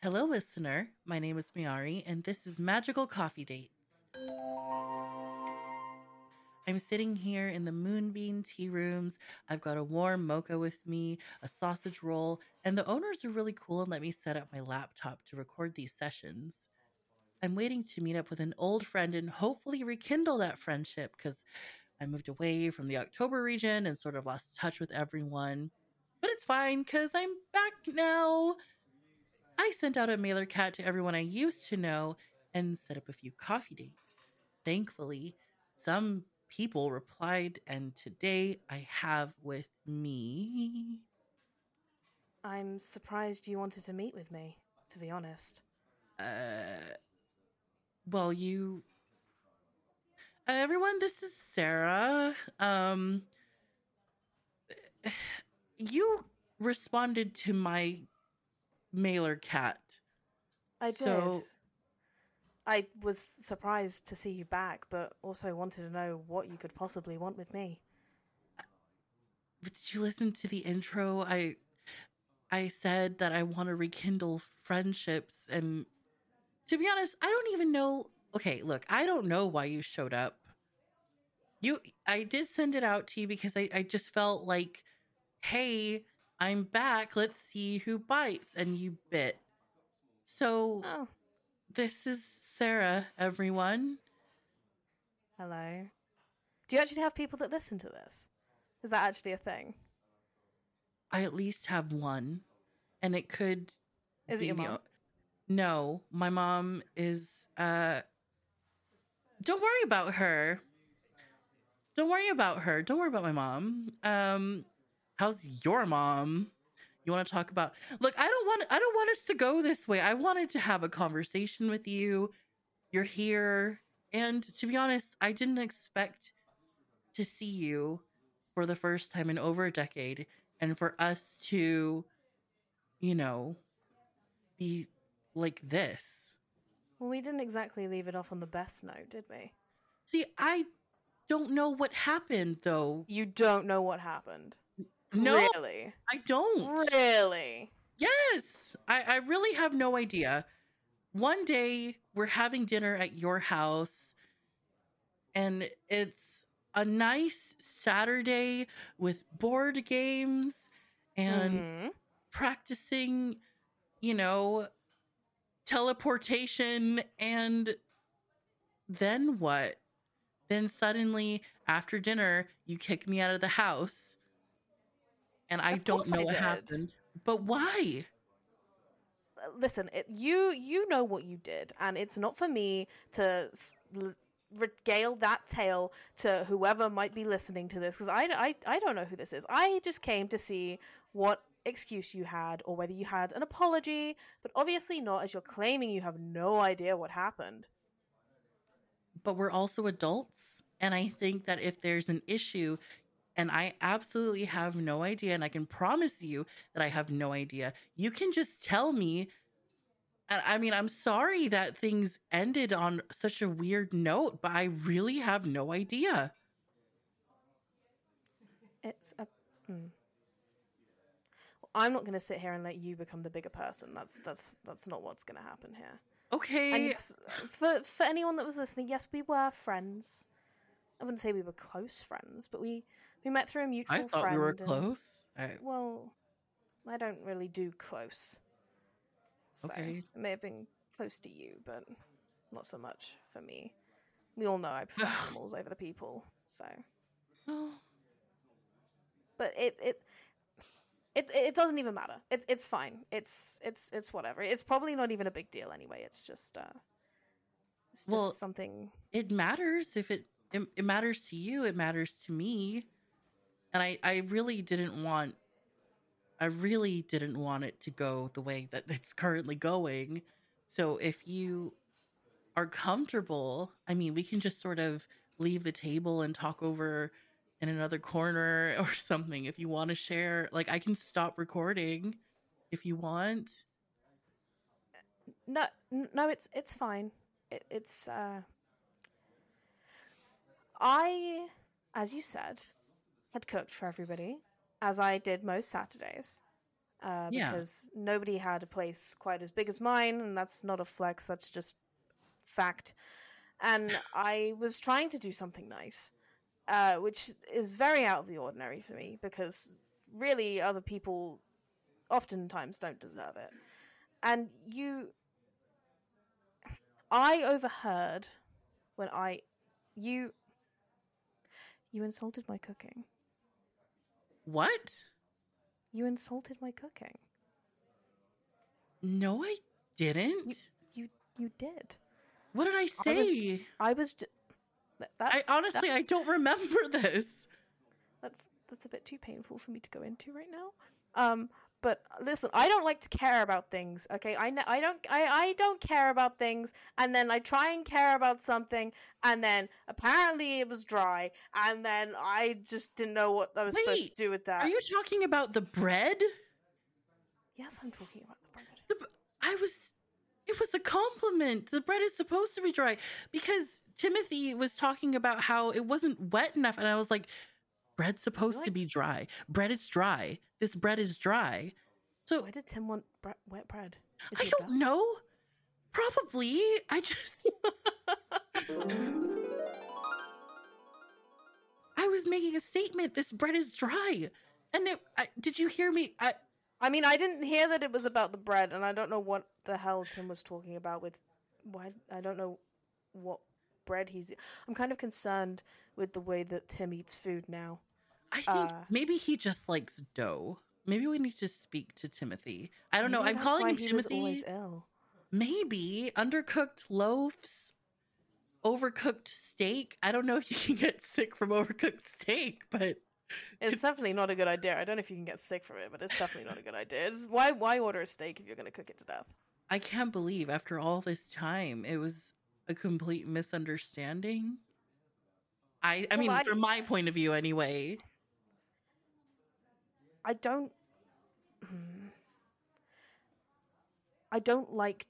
Hello, listener. My name is Miari, and this is Magical Coffee Dates. I'm sitting here in the Moonbeam tea rooms. I've got a warm mocha with me, a sausage roll, and the owners are really cool and let me set up my laptop to record these sessions. I'm waiting to meet up with an old friend and hopefully rekindle that friendship because I moved away from the October region and sort of lost touch with everyone. But it's fine because I'm back now. I sent out a mailer cat to everyone I used to know and set up a few coffee dates. Thankfully, some people replied, and today I have with me. I'm surprised you wanted to meet with me, to be honest. Uh, well, you. Uh, everyone, this is Sarah. Um, you responded to my mailer cat. I So- did. I was surprised to see you back, but also wanted to know what you could possibly want with me. But did you listen to the intro? I I said that I want to rekindle friendships and to be honest, I don't even know okay, look, I don't know why you showed up. You I did send it out to you because I, I just felt like, hey, I'm back. Let's see who bites. And you bit. So Oh, this is Sarah, everyone. hello. Do you actually have people that listen to this? Is that actually a thing? I at least have one. And it could Is it your the mom? No, my mom is uh Don't worry about her. Don't worry about her. Don't worry about my mom. Um how's your mom? You want to talk about Look, I don't want I don't want us to go this way. I wanted to have a conversation with you. You're here and to be honest, I didn't expect to see you for the first time in over a decade and for us to you know be like this. Well, we didn't exactly leave it off on the best note, did we? See, I don't know what happened though. You don't know what happened. No, Really? I don't. Really? Yes, I, I really have no idea. One day we're having dinner at your house, and it's a nice Saturday with board games and Mhm. practicing, you know, teleportation. And then what? Then suddenly, after dinner, you kick me out of the house. And I Of don't know I what did. happened. But why? Uh, listen it, you you know what you did and it's not for me to regale that tale to whoever might be listening to this because I, I, I don't know who this is i just came to see what excuse you had or whether you had an apology but obviously not as you're claiming you have no idea what happened but we're also adults. And I think that if there's an issue, and I absolutely have no idea, and I can promise you that I have no idea, you can just tell me. And I mean, I'm sorry that things ended on such a weird note, but I really have no idea. it's a hmm. i'm not going to sit here and let you become the bigger person that's that's that's not what's going to happen here Okay. And for for anyone that was listening, yes, we were friends. I wouldn't say we were close friends, but we we met through a mutual friend. I thought friend. we were close. I, well, I don't really do close. So Okay. it may have been close to you, but not so much for me. We all know I prefer animals over the people, so. oh, But it it. It, it doesn't even matter. It, it's fine. It's it's it's whatever. It's probably not even a big deal anyway. It's just uh, it's just Well, something it matters if it, it it matters to you it matters to me and i i really didn't want i really didn't want it to go the way that it's currently going. So if you are comfortable i mean we can just sort of leave the table and talk over in another corner or something if you want to share. Like i can stop recording if you want. No, no, it's it's fine. It, it's uh, I, as you said, had cooked for everybody, as I did most Saturdays, uh, Yeah. because nobody had a place quite as big as mine, and that's not a flex. That's just fact. And I was trying to do something nice, uh, which is very out of the ordinary for me because really other people oftentimes don't deserve it. And you, I overheard when I, you, you insulted my cooking. What? You insulted my cooking. No, I didn't. You you you did. what did I say? I was. J- I honestly, I don't remember this. That's that's a bit too painful for me to go into right now. Um, but uh, listen, I don't like to care about things. Okay, I kn- I don't I I don't care about things, and then I try and care about something, and then apparently it was dry, and then I just didn't know what I was supposed to do with that. Are you talking about the bread? Yes, I'm talking about the bread. The, I was. It was a compliment. The bread is supposed to be dry because Timothy was talking about how it wasn't wet enough, and I was like, "Bread's supposed to be dry. Bread is dry. This bread is dry." So Why did Tim want bre- wet bread? Is I don't duck? know. Probably. I just. I was making a statement. This bread is dry, and it. I, did you hear me? I, I mean, I didn't hear that it was about the bread, and I don't know what the hell Tim was talking about with. Why I don't know what bread he's. I'm kind of concerned with the way that Tim eats food now. I think Uh, maybe he just likes dough. Maybe we need to speak to Timothy. I don't know. I'm calling him Timothy. was always ill. Maybe undercooked loaves, overcooked steak. I don't know if you can get sick from overcooked steak, but It's definitely not a good idea. I don't know if you can get sick from it, but it's definitely not a good idea. It's, why why order a steak if you're going to cook it to death? I can't believe after all this time it was a complete misunderstanding. I I Well, mean I- from my point of view anyway. I don't. Hmm. I don't like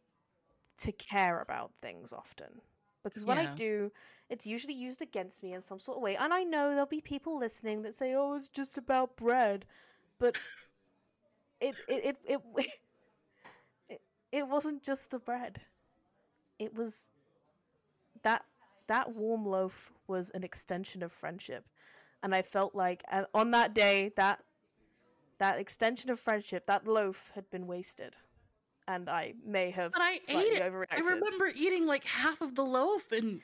to care about things often because when I do, it's usually used against me in some sort of way. And I know there'll be people listening that say, "Oh, it's just about bread," but it it it it it, it wasn't just the bread. It was that that warm loaf was an extension of friendship, and I felt like on that day that that extension of friendship, that loaf had been wasted, and I may have I slightly ate it. overreacted. I remember eating like half of the loaf and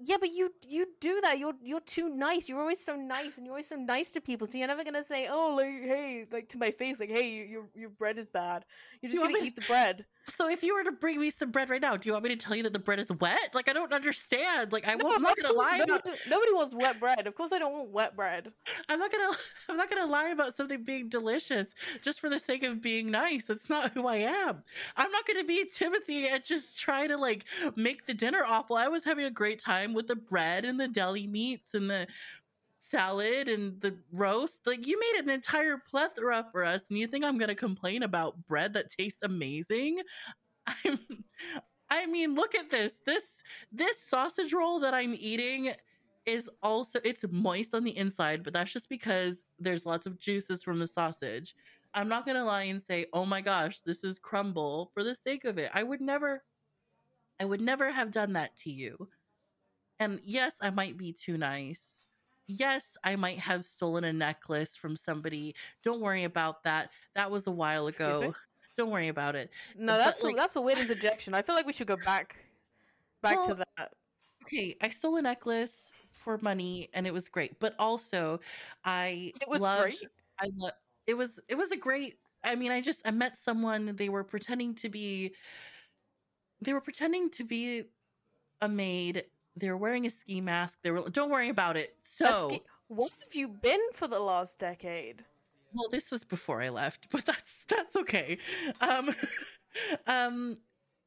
Yeah, but you you do that. You're you're too nice. You're always so nice, and you're always so nice to people. So you're never gonna say, "Oh, like hey," like to my face, like, "Hey, your your bread is bad." You're just You gonna eat the bread. So if you were to bring me some bread right now, do you want me to tell you that the bread is wet? Like I don't understand. Like I No, won't, I'm not gonna lie about nobody, nobody wants wet bread. Of course, I don't want wet bread. I'm not gonna I'm not gonna lie about something being delicious just for the sake of being nice. That's not who I am. I'm not gonna be Timothy and just try to like make the dinner awful. I was having a great time with the bread and the deli meats and the salad and the roast. Like you made an entire plethora for us, and you think I'm gonna complain about bread that tastes amazing? I'm I mean, look at this. This this sausage roll that I'm eating is also it's moist on the inside, but that's just because there's lots of juices from the sausage. I'm not gonna lie and say, oh my gosh, this is crumble for the sake of it. I would never I would never have done that to you. And yes, I might be too nice. Yes, I might have stolen a necklace from somebody. Don't worry about that. That was a while ago. Don't worry about it. No, But, that's like- a, that's a weird interjection. I feel like we should go back back to that. okay, I stole a necklace for money and it was great. But also, I It was loved, great. I lo- it was it was a great. I mean, I just I met someone. They were pretending to be. They were pretending to be a maid. They were wearing a ski mask. They were. Don't worry about it. So, ski- what have you been for the last decade? well, this was before I left, but that's that's okay. Um, um,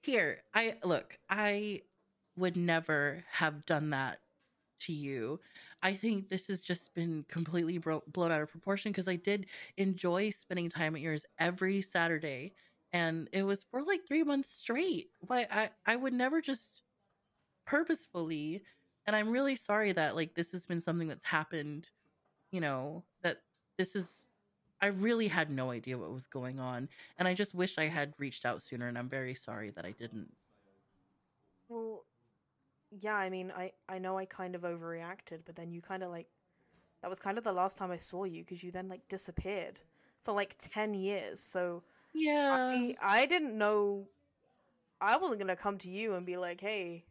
here I look. I would never have done that to you. I think this has just been completely bro- blown out of proportion because I did enjoy spending time at yours every Saturday, and it was for like three months straight. Why I I would never just purposefully, and I'm really sorry that like this has been something that's happened. You know that this is I really had no idea what was going on, and I just wish I had reached out sooner, and I'm very sorry that I didn't. Well, yeah, I mean, I I know I kind of overreacted, but then you kind of like that was kind of the last time I saw you because you then like disappeared for like 10 years. So Yeah. I I didn't know I wasn't going to come to you and be like, "Hey,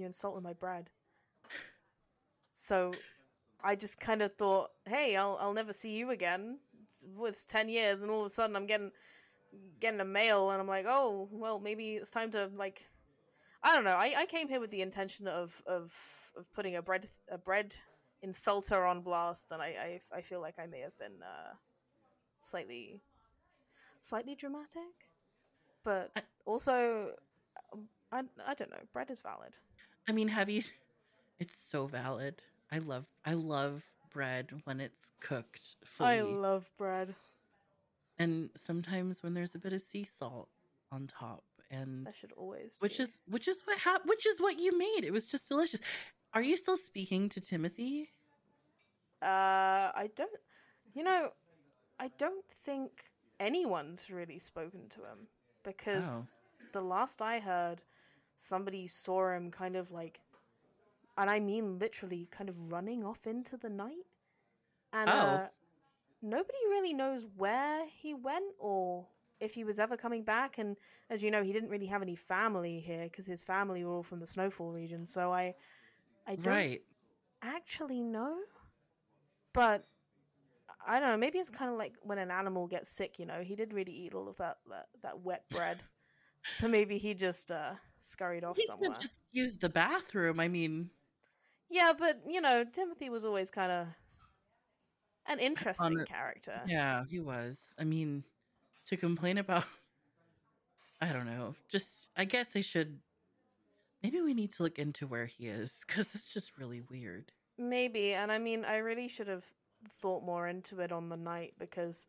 you insulted my bread." So I just kind of thought, "Hey, I'll I'll never see you again." It was 10 years and all of a sudden I'm getting getting a mail and I'm like, "Oh, well, maybe it's time to like I don't know. I, I came here with the intention of, of of putting a bread a bread insulter on blast, and I I, I feel like I may have been uh, slightly slightly dramatic, but also um, I I don't know. Bread is valid. I mean, have you? It's so valid. I love I love bread when it's cooked fully, I love bread. and sometimes when there's a bit of sea salt on top, and That should always. which is which is what hap- which is what you made. It was just delicious. Are you still speaking to Timothy? Uh, I don't. You know, I don't think anyone's really spoken to him because Oh, the last I heard, somebody saw him kind of like, and I mean literally, kind of running off into the night, and Oh. uh, nobody really knows where he went or if he was ever coming back. And as you know, he didn't really have any family here because his family were all from the Snowfall region. So I, I don't right. actually know, but I don't know. Maybe it's kind of like when an animal gets sick. You know, he did really eat all of that that, that wet bread, so maybe he just uh, scurried off He somewhere. used the bathroom. I mean, Yeah, but you know, Timothy was always kind of an interesting character. yeah, he was. I mean, to complain about, I don't know. Just, I guess I should. Maybe we need to look into where he is because it's just really weird. Maybe, and I mean, I really should have thought more into it on the night because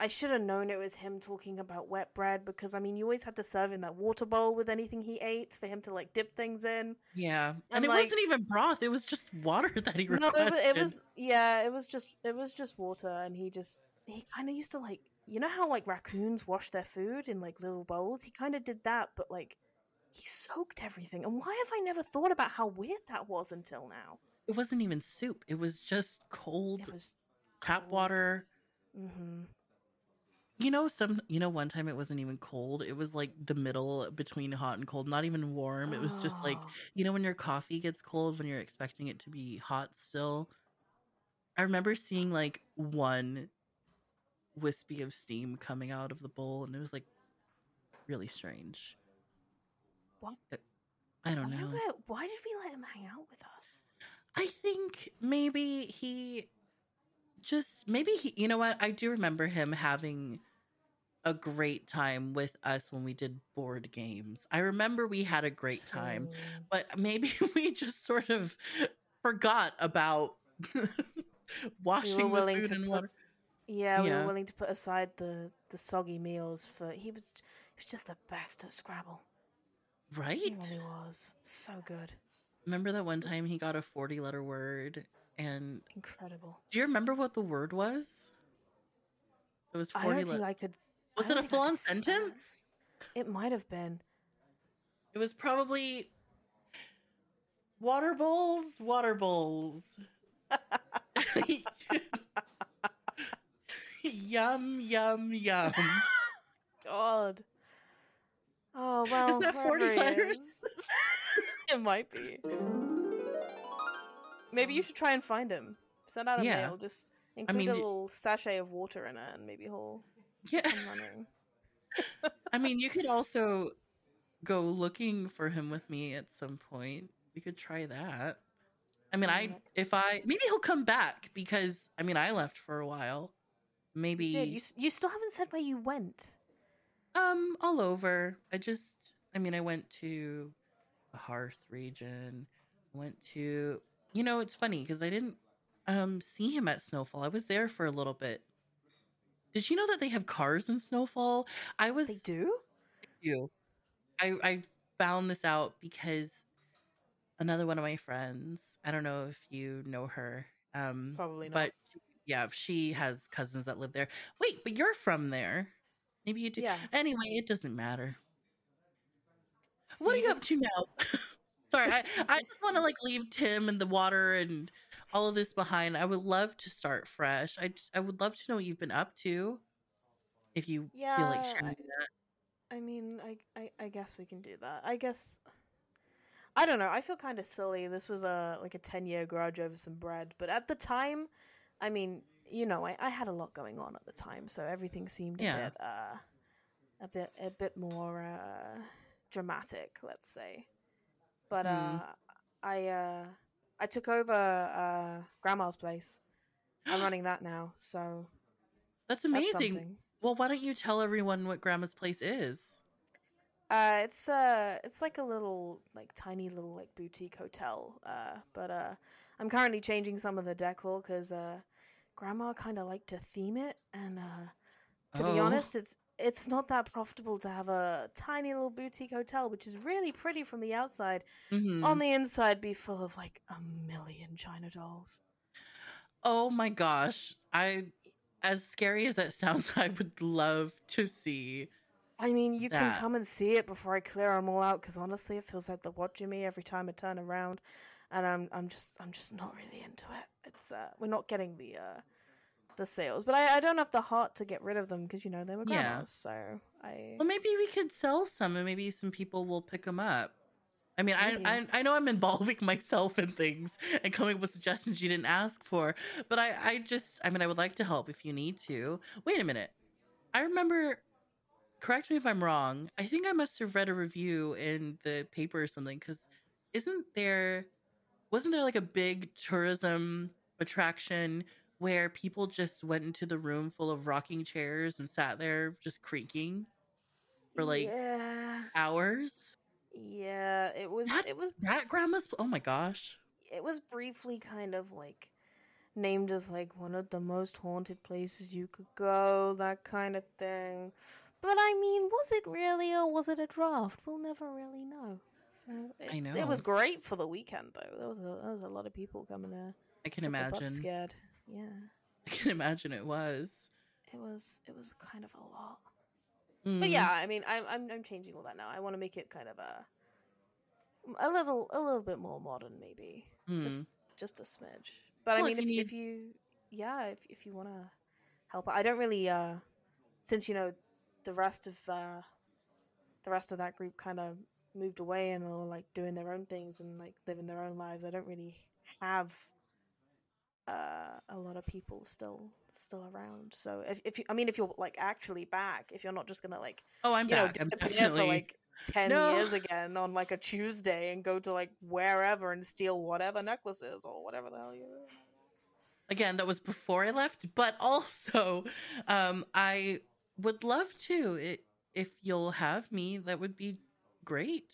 I should have known it was him talking about wet bread because I mean, you always had to serve him that water bowl with anything he ate for him to like dip things in. Yeah, and, And, it like- wasn't even broth; it was just water that he No, it, requested. wa- it was yeah, it was just it was just water, and he just he kind of used to like you know how like raccoons wash their food in like little bowls. He kind of did that, but like he soaked everything. And why have I never thought about how weird that was until now? It wasn't even soup; it was just cold It was tap cold. water. hmm You know, some. You know, one time it wasn't even cold; it was like the middle between hot and cold, not even warm. It was just like you know when your coffee gets cold when you're expecting it to be hot still. I remember seeing like one wispy of steam coming out of the bowl, and it was like really strange. What? It- uh, I don't Why, know. were- why did we let him hang out with us? I think maybe he just maybe he you know what? I do remember him having a great time with us when we did board games. I remember we had a great time, but maybe we just sort of forgot about washing willing the food to and put- water. Yeah, we Yeah. were willing to put aside the the soggy meals for he was he was just the best at Scrabble. Right? He really was so good, Remember that one time he got a 40 letter word and incredible. do you remember what the word was? It was I don't think letters. I could. Was I it a think full on could spell it. sentence? It might have been. It was probably water bowls, water bowls. yum, yum, yum. God. Oh well. Is that 40 wherever letters? it might be. Maybe you should try and find him. Send out a Yeah. mail. Just include mean, a y- little sachet of water in it, and maybe he'll Yeah. come running. I mean, you could also go looking for him with me at some point. We could try that. I mean, I if I maybe he'll come back because I mean I left for a while. Maybe You did. You, you still haven't said where you went. Um, all over. I just, I mean, I went to the Hearth region. Went to, you know, it's funny because I didn't um see him at Snowfall. I was there for a little bit. Did you know that they have cars in Snowfall? I was They do. you. I I found this out because another one of my friends. I don't know if you know her. Um, Probably not. but yeah, she has cousins that live there. Wait, but you're from there. Maybe you do. Yeah. Anyway, it doesn't matter. So what are you just- up to now? Sorry, I, I just want to like leave Tim and the water and all of this behind. I would love to start fresh. I I would love to know what you've been up to. If you feel like sharing that. I mean, I, I I guess we can do that. I guess I don't know. I feel kind of silly. This was a like a ten year grudge over some bread, but at the time, I mean, you know, I, I had a lot going on at the time, so everything seemed a bit uh a bit a bit more uh dramatic, let's say. But uh Mm. I uh I took over uh grandma's place. I'm running that now, so That's that's amazing. something. Well, why don't you tell everyone what Grandma's place is? Uh, it's uh, it's like a little, like tiny little like boutique hotel. Uh, but uh, I'm currently changing some of the decor because uh, Grandma kind of liked to theme it, and uh, to be Oh. honest, it's it's not that profitable to have a tiny little boutique hotel, which is really pretty from the outside. Mhm. On the inside, be full of like a million china dolls. Oh my gosh. I as scary as that sounds, I would love to see. I mean, you can come and see it before I clear them all out. Because honestly, it feels like they're watching me every time I turn around, and I'm I'm just I'm just not really into it. It's uh, we're not getting the uh, the sales, but I, I don't have the heart to get rid of them because you know they were Yeah. grandma's. So I Well, maybe we could sell some and maybe some people will pick them up. I mean, I, Maybe. I I know I'm involving myself in things and coming up with suggestions you didn't ask for, but I I just I mean I would like to help if you need to. Wait a minute. I remember correct me if I'm wrong. I think I must have read a review in the paper or something cuz isn't there wasn't there like a big tourism attraction where people just went into the room full of rocking chairs and sat there just creaking for like yeah hours? yeah it was That- it was That grandma's oh my gosh. it was briefly kind of like named as like one of the most haunted places you could go, that kind of thing. But I mean, was it really or was it a draft? We'll never really know. So it's, it was great for the weekend though. There was a, there was a lot of people coming there. I can imagine. scared. Yeah, I can imagine it was. it was it was kind of a lot. Mm. But yeah, I mean, I'm I'm I'm changing all that now. I want to make it kind of a a little a little bit more modern, maybe. Mm. Just just a smidge. But Well, I if mean, you if, if you yeah, if if you want to help, I don't really uh since you know the rest of uh the rest of that group kind of moved away and are like doing their own things and like living their own lives. I don't really have uh, a lot of people still still around. So if if you, I mean, if you're like actually back, if you're not just gonna like oh, I'm you know back. I'm disappear definitely for like ten No. years again on like a Tuesday and go to like wherever and steal whatever necklaces or whatever the hell you. again that was before i left but also um i would love to it, if you'll have me that would be great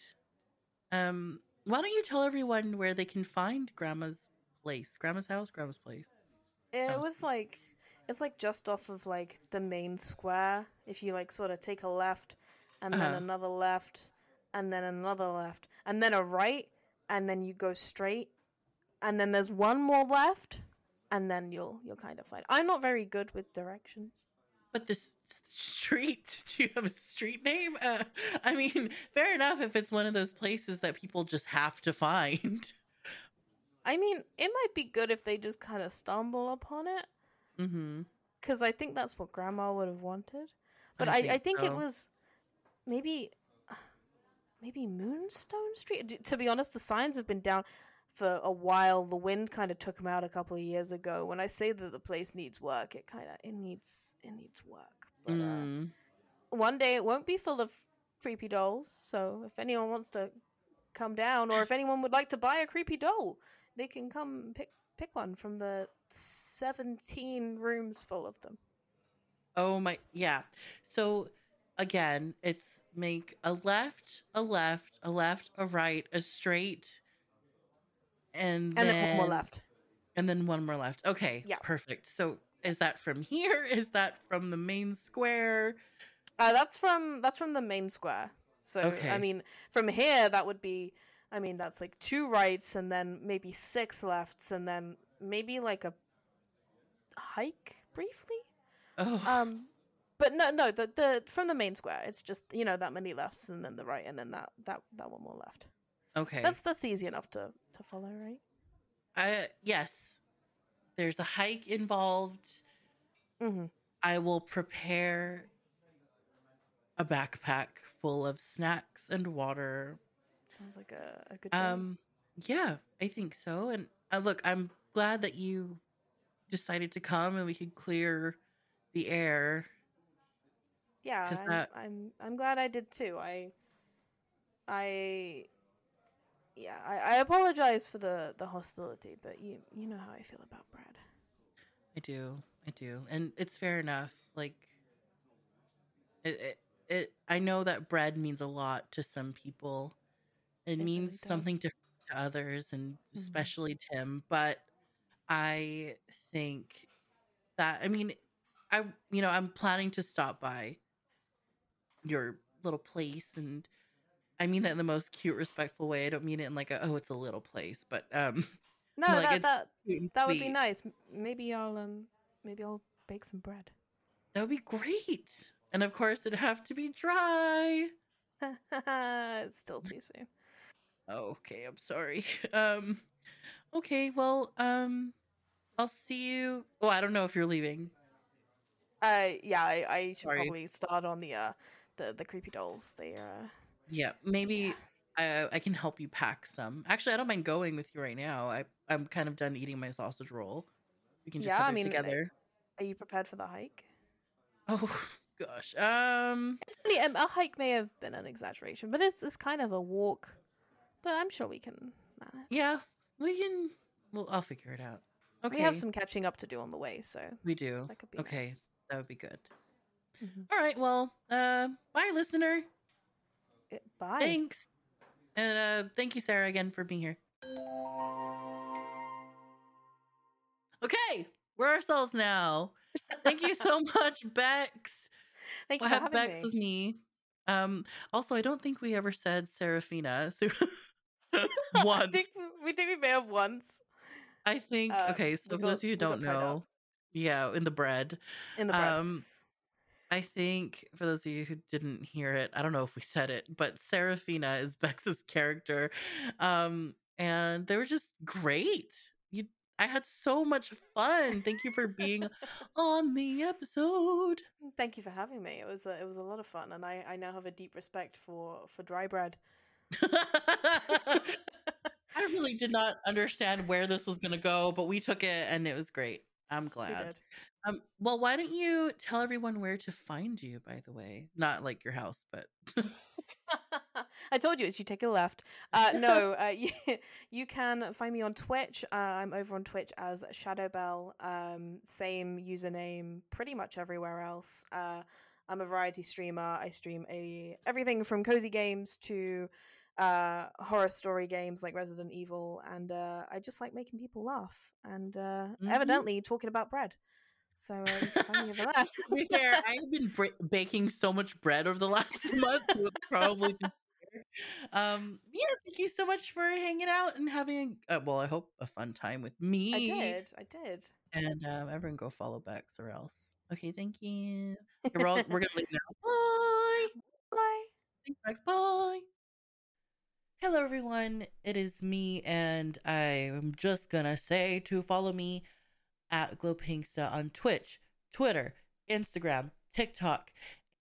um why don't you tell everyone where they can find grandma's place grandma's house grandma's place It was like it's like just off of like the main square. If you like sort of take a left and then Uh-huh. another left and then another left and then a right and then you go straight and then there's one more left and then you'll you'll kind of find. I'm not very good with directions. but this street do you have a street name uh, i mean fair enough if it's one of those places that people just have to find I mean, it might be good if they just kind of stumble upon it mm-hmm because I think that's what Grandma would have wanted. But I I, I, think think it was maybe maybe Moonstone Street. D- To be honest, the signs have been down for a while. The wind kind of took them out a couple of years ago. When I say that the place needs work, it kind of it needs it needs work. But uh, Mm. one day it won't be full of creepy dolls. So if anyone wants to come down, or if anyone would like to buy a creepy doll, they can come pick pick one from the seventeen rooms full of them. Oh my, yeah. So again, it's make a left, a left, a left, a right, a straight, and And then, then one more left. and then one more left. Okay, Yeah. perfect. So is that from here? Is that from the main square? Uh, that's from that's from the main square. So I mean, from here that would be, I mean, that's like two rights and then maybe six lefts and then maybe like a hike briefly. Oh, Um, but no, no, the the from the main square, it's just you know that many lefts and then the right and then that that that one more left. okay. That's that's easy enough to to follow, right? I yes. There's a hike involved. Mm-hmm. I will prepare a backpack full of snacks and water. Sounds like a, a good. Day. Um, yeah, I think so. And uh, look, I'm glad that you decided to come and we could clear the air. Yeah, I'm, that- I'm I'm glad I did too. I I yeah, I, I apologize for the the hostility, but you you know how I feel about Brad. I do, I do, and it's fair enough. Like, it, it, it I know that bread means a lot to some people. It, It really means something different to others, and Mhm. especially Tim. But I think that I mean, I you know I'm planning to stop by your little place, and I mean that in the most cute, respectful way. I don't mean it in like a oh, it's a little place, but um, No, like, that that that would be nice. Maybe I'll um maybe I'll bake some bread. That would be great. And of course, it'd have to be dry. it's still too soon. Okay, I'm sorry. Um, okay, well, um, I'll see you. Oh, I don't know if you're leaving. Uh, yeah, I, I should Sorry. probably start on the uh the the creepy dolls. They uh Yeah, maybe I, I can help you pack some. Actually, I don't mind going with you right now. I I'm kind of done eating my sausage roll. We can just Yeah, I it mean, together. are you prepared for the hike? Oh gosh. Um. Um, a hike may have been an exaggeration, but it's it's kind of a walk. But I'm sure we can manage. Yeah, we can. Well, I'll figure it out. Okay. We have some catching up to do on the way, so We do. that could be Okay, nice. that would be good. Mhm. All right. Well, uh, bye, listener. Bye. Thanks. And uh, thank you, Sarah, again for being here. Okay, we're ourselves now. Thank you so much, Bex. Thank you We'll for have having Bex me. with me. Um, also, I don't think we ever said Seraphina. So I once. think we think we may have once I think. uh, okay, so for those of you who don't know, yeah, in the bread. in the bread. Um, I think for those of you who didn't hear it, I don't know if we said it, but Seraphina is Bex's character. Um, and they were just great. You I had so much fun. Thank you for being on the episode. Thank you for having me. It was a, it was a lot of fun, and I, I now have a deep respect for for dry bread. I really did not understand where this was gonna go, but we took it and it was great. I'm glad. did. Um, well, why don't you tell everyone where to find you, by the way? Not like your house, but I told you, it's you take a left. Uh, no, uh, you, you can find me on Twitch. Uh, I'm over on Twitch as Shadowbell. Um, same username pretty much everywhere else. I'm a variety streamer. I stream a everything from cozy games to uh, horror story games like Resident Evil, and uh, I just like making people laugh and uh, Mhm. evidently talking about bread. So uh, you can find me over there. to be fair, I've been baking so much bread over the last month. probably um, yeah. Thank you so much for hanging out and having, uh, well, I hope a fun time with me. I did. I did. And um, everyone go follow Bex or else. Okay, thank you. We're all we're gonna leave now. Bye. Bye. Thanks. Bye. Hello, everyone. It is me, and I am just gonna say to follow me at Glowpinkstah on Twitch, Twitter, Instagram, TikTok,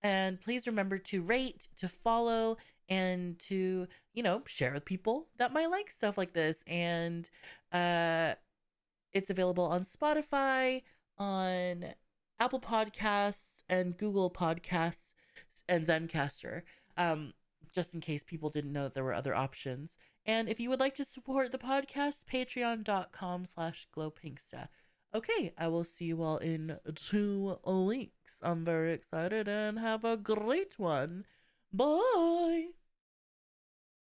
and please remember to rate, to follow, and to you know share with people that might like stuff like this. And uh, it's available on Spotify, on Apple Podcasts, and Google Podcasts, and Zencastr. Um, just in case people didn't know there were other options. And if you would like to support the podcast, patreon.com slash glowpinkstah. Okay, I will see you all in two weeks. I'm very excited and have a great one. Bye.